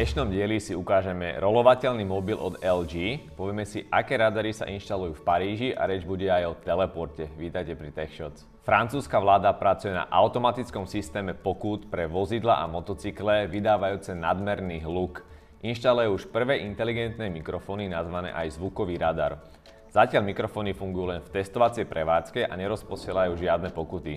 dnešnom dieli si ukážeme rolovateľný mobil od LG, povieme si, aké radary sa inštalujú v Paríži a reč bude aj o teleporte. Vítajte pri TechShots. Francúzska vláda pracuje na automatickom systéme pokút pre vozidla a motocykle vydávajúce nadmerný hluk. Inštaluje už prvé inteligentné mikrofóny nazvané aj zvukový radar. Zatiaľ mikrofóny fungujú len v testovacej prevádzke a nerozposielajú žiadne pokuty.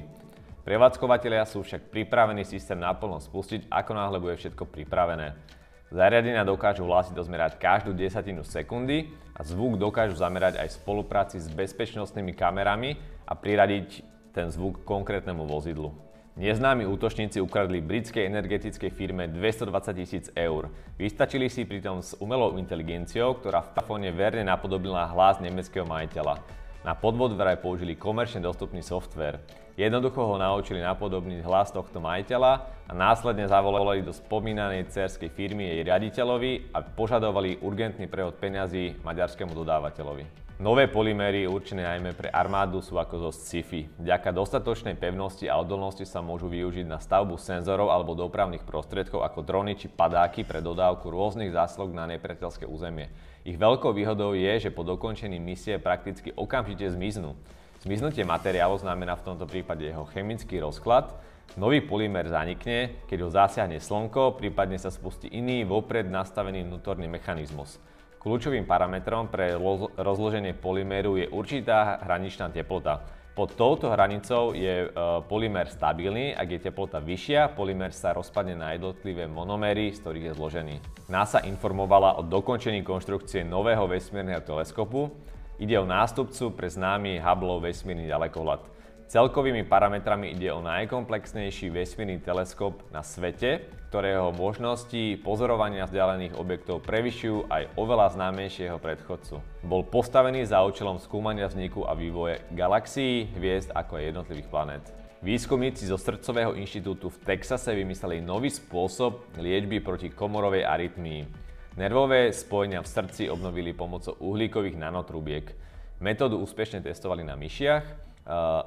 Prevádzkovateľia sú však pripravení systém naplno spustiť, ako náhle bude všetko pripravené. Zariadenia dokážu hlasito zmerať každú desatinu sekundy a zvuk dokážu zamerať aj v spolupráci s bezpečnostnými kamerami a priradiť ten zvuk konkrétnemu vozidlu. Neznámi útočníci ukradli britskej energetickej firme 220 tisíc eur. Vystačili si pritom s umelou inteligenciou, ktorá v telefóne verne napodobila hlas nemeckého majiteľa. Na podvod vraj použili komerčne dostupný software. Jednoducho ho naučili napodobniť hlas tohto majiteľa a následne zavolali do spomínanej cerskej firmy jej riaditeľovi a požadovali urgentný prehod peňazí maďarskému dodávateľovi. Nové polyméry určené najmä pre armádu sú ako zo sci-fi. Vďaka dostatočnej pevnosti a odolnosti sa môžu využiť na stavbu senzorov alebo dopravných prostriedkov ako drony či padáky pre dodávku rôznych záslog na nepriateľské územie. Ich veľkou výhodou je, že po dokončení misie prakticky okamžite zmiznú. Zmiznutie materiálu znamená v tomto prípade jeho chemický rozklad. Nový polymer zanikne, keď ho zasiahne slnko, prípadne sa spustí iný vopred nastavený vnútorný mechanizmus. Kľúčovým parametrom pre rozloženie polyméru je určitá hraničná teplota. Pod touto hranicou je e, polymer stabilný, ak je teplota vyššia, polymer sa rozpadne na jednotlivé monoméry, z ktorých je zložený. NASA informovala o dokončení konštrukcie nového vesmírneho teleskopu, Ide o nástupcu pre známy Hubbleov vesmírny ďalekohľad. Celkovými parametrami ide o najkomplexnejší vesmírny teleskop na svete, ktorého možnosti pozorovania vzdialených objektov prevyšujú aj oveľa známejšieho predchodcu. Bol postavený za účelom skúmania vzniku a vývoje galaxií, hviezd ako aj jednotlivých planét. Výskumníci zo Srdcového inštitútu v Texase vymysleli nový spôsob liečby proti komorovej arytmii. Nervové spojenia v srdci obnovili pomocou uhlíkových nanotrubiek. Metódu úspešne testovali na myšiach.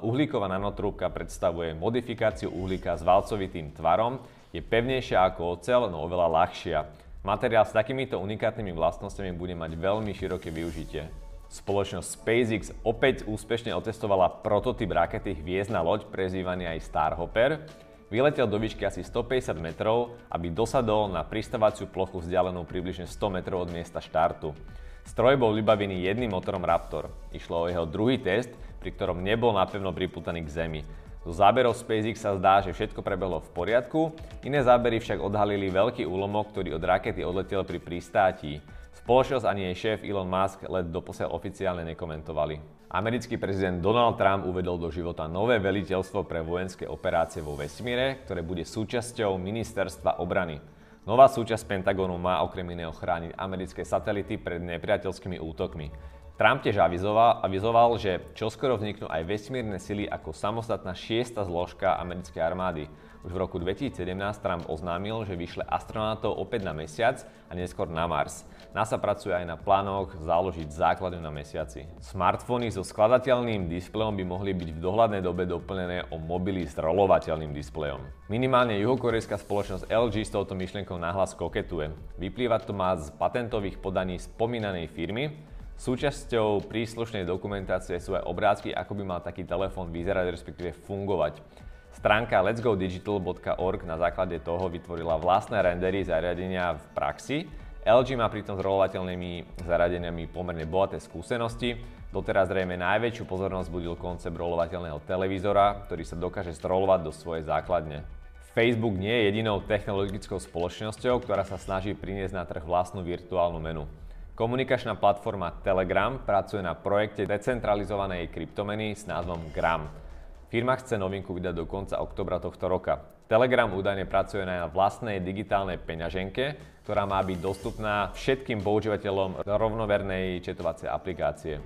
Uhlíková nanotrúbka predstavuje modifikáciu uhlíka s valcovitým tvarom, je pevnejšia ako ocel, no oveľa ľahšia. Materiál s takýmito unikátnymi vlastnosťami bude mať veľmi široké využitie. Spoločnosť SpaceX opäť úspešne otestovala prototyp rakety Hviezdna loď, prezývaný aj Starhopper, Vyletel do výšky asi 150 metrov, aby dosadol na pristávaciu plochu vzdialenú približne 100 metrov od miesta štartu. Stroj bol vybavený jedným motorom Raptor. Išlo o jeho druhý test, pri ktorom nebol napevno priputaný k Zemi. Zo záberov SpaceX sa zdá, že všetko prebehlo v poriadku, iné zábery však odhalili veľký úlomok, ktorý od rakety odletel pri pristátí. Spoločnosť ani jej šéf Elon Musk let doposiaľ oficiálne nekomentovali. Americký prezident Donald Trump uvedol do života nové veliteľstvo pre vojenské operácie vo vesmíre, ktoré bude súčasťou ministerstva obrany. Nová súčasť Pentagonu má okrem iného chrániť americké satelity pred nepriateľskými útokmi. Trump tiež avizoval, avizoval, že čoskoro vzniknú aj vesmírne sily ako samostatná šiesta zložka americkej armády. Už v roku 2017 Trump oznámil, že vyšle astronautov opäť na mesiac a neskôr na Mars. NASA pracuje aj na plánoch založiť základy na mesiaci. Smartfóny so skladateľným displejom by mohli byť v dohľadnej dobe doplnené o mobily s rolovateľným displejom. Minimálne juhokorejská spoločnosť LG s touto myšlienkou nahlas koketuje. Vyplýva to má z patentových podaní spomínanej firmy, Súčasťou príslušnej dokumentácie sú aj obrázky, ako by mal taký telefón vyzerať, respektíve fungovať. Stránka letsgodigital.org na základe toho vytvorila vlastné rendery zariadenia v praxi. LG má pritom s rolovateľnými zariadeniami pomerne bohaté skúsenosti. Doteraz zrejme najväčšiu pozornosť budil koncept rolovateľného televízora, ktorý sa dokáže strolovať do svojej základne. Facebook nie je jedinou technologickou spoločnosťou, ktorá sa snaží priniesť na trh vlastnú virtuálnu menu. Komunikačná platforma Telegram pracuje na projekte decentralizovanej kryptomeny s názvom Gram. Firma chce novinku vydať do konca oktobra tohto roka. Telegram údajne pracuje na vlastnej digitálnej peňaženke, ktorá má byť dostupná všetkým používateľom rovnovernej četovacej aplikácie.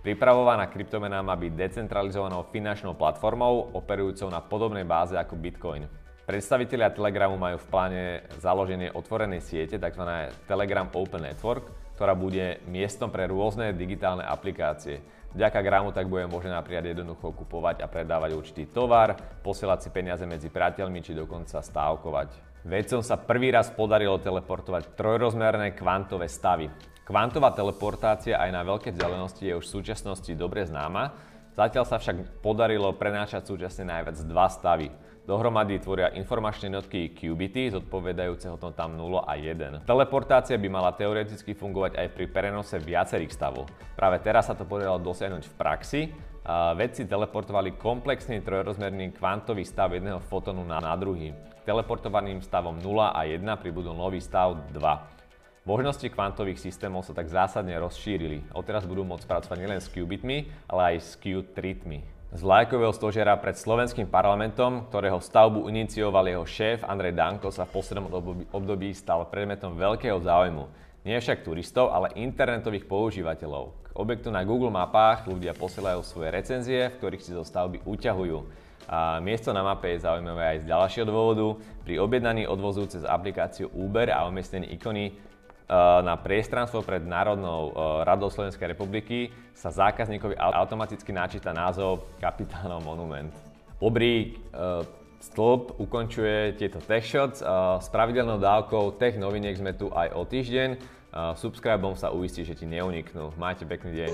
Pripravovaná kryptomena má byť decentralizovanou finančnou platformou, operujúcou na podobnej báze ako Bitcoin. Predstavitelia Telegramu majú v pláne založenie otvorenej siete, tzv. Telegram Open Network, ktorá bude miestom pre rôzne digitálne aplikácie. Vďaka Gramu tak bude možné napríklad jednoducho kupovať a predávať určitý tovar, posielať si peniaze medzi priateľmi či dokonca stávkovať. Vedcom sa prvý raz podarilo teleportovať trojrozmerné kvantové stavy. Kvantová teleportácia aj na veľké vzdialenosti je už v súčasnosti dobre známa, zatiaľ sa však podarilo prenášať súčasne najviac dva stavy. Dohromady tvoria informačné jednotky qubity, zodpovedajúce hodnotám 0 a 1. Teleportácia by mala teoreticky fungovať aj pri prenose viacerých stavov. Práve teraz sa to podarilo dosiahnuť v praxi. Vedci teleportovali komplexný trojrozmerný kvantový stav jedného fotónu na, na druhý. Teleportovaným stavom 0 a 1 pribudol nový stav 2. Možnosti kvantových systémov sa tak zásadne rozšírili. Odteraz budú môcť pracovať nielen s qubitmi, ale aj s Q-tritmi z vlajkového stožiara pred slovenským parlamentom, ktorého stavbu inicioval jeho šéf Andrej Danko, sa v poslednom období stal predmetom veľkého záujmu. Nie však turistov, ale internetových používateľov. K objektu na Google mapách ľudia posielajú svoje recenzie, v ktorých si zo stavby uťahujú. A miesto na mape je zaujímavé aj z ďalšieho dôvodu. Pri objednaní odvozu cez aplikáciu Uber a umiestnení ikony na priestranstvo pred Národnou eh, radou Slovenskej republiky sa zákazníkovi automaticky načíta názov Kapitánov monument. Obrý eh, stĺp ukončuje tieto tech shots. S pravidelnou dávkou tech noviniek sme tu aj o týždeň. Subscribeom sa uistí, že ti neuniknú. Majte pekný deň.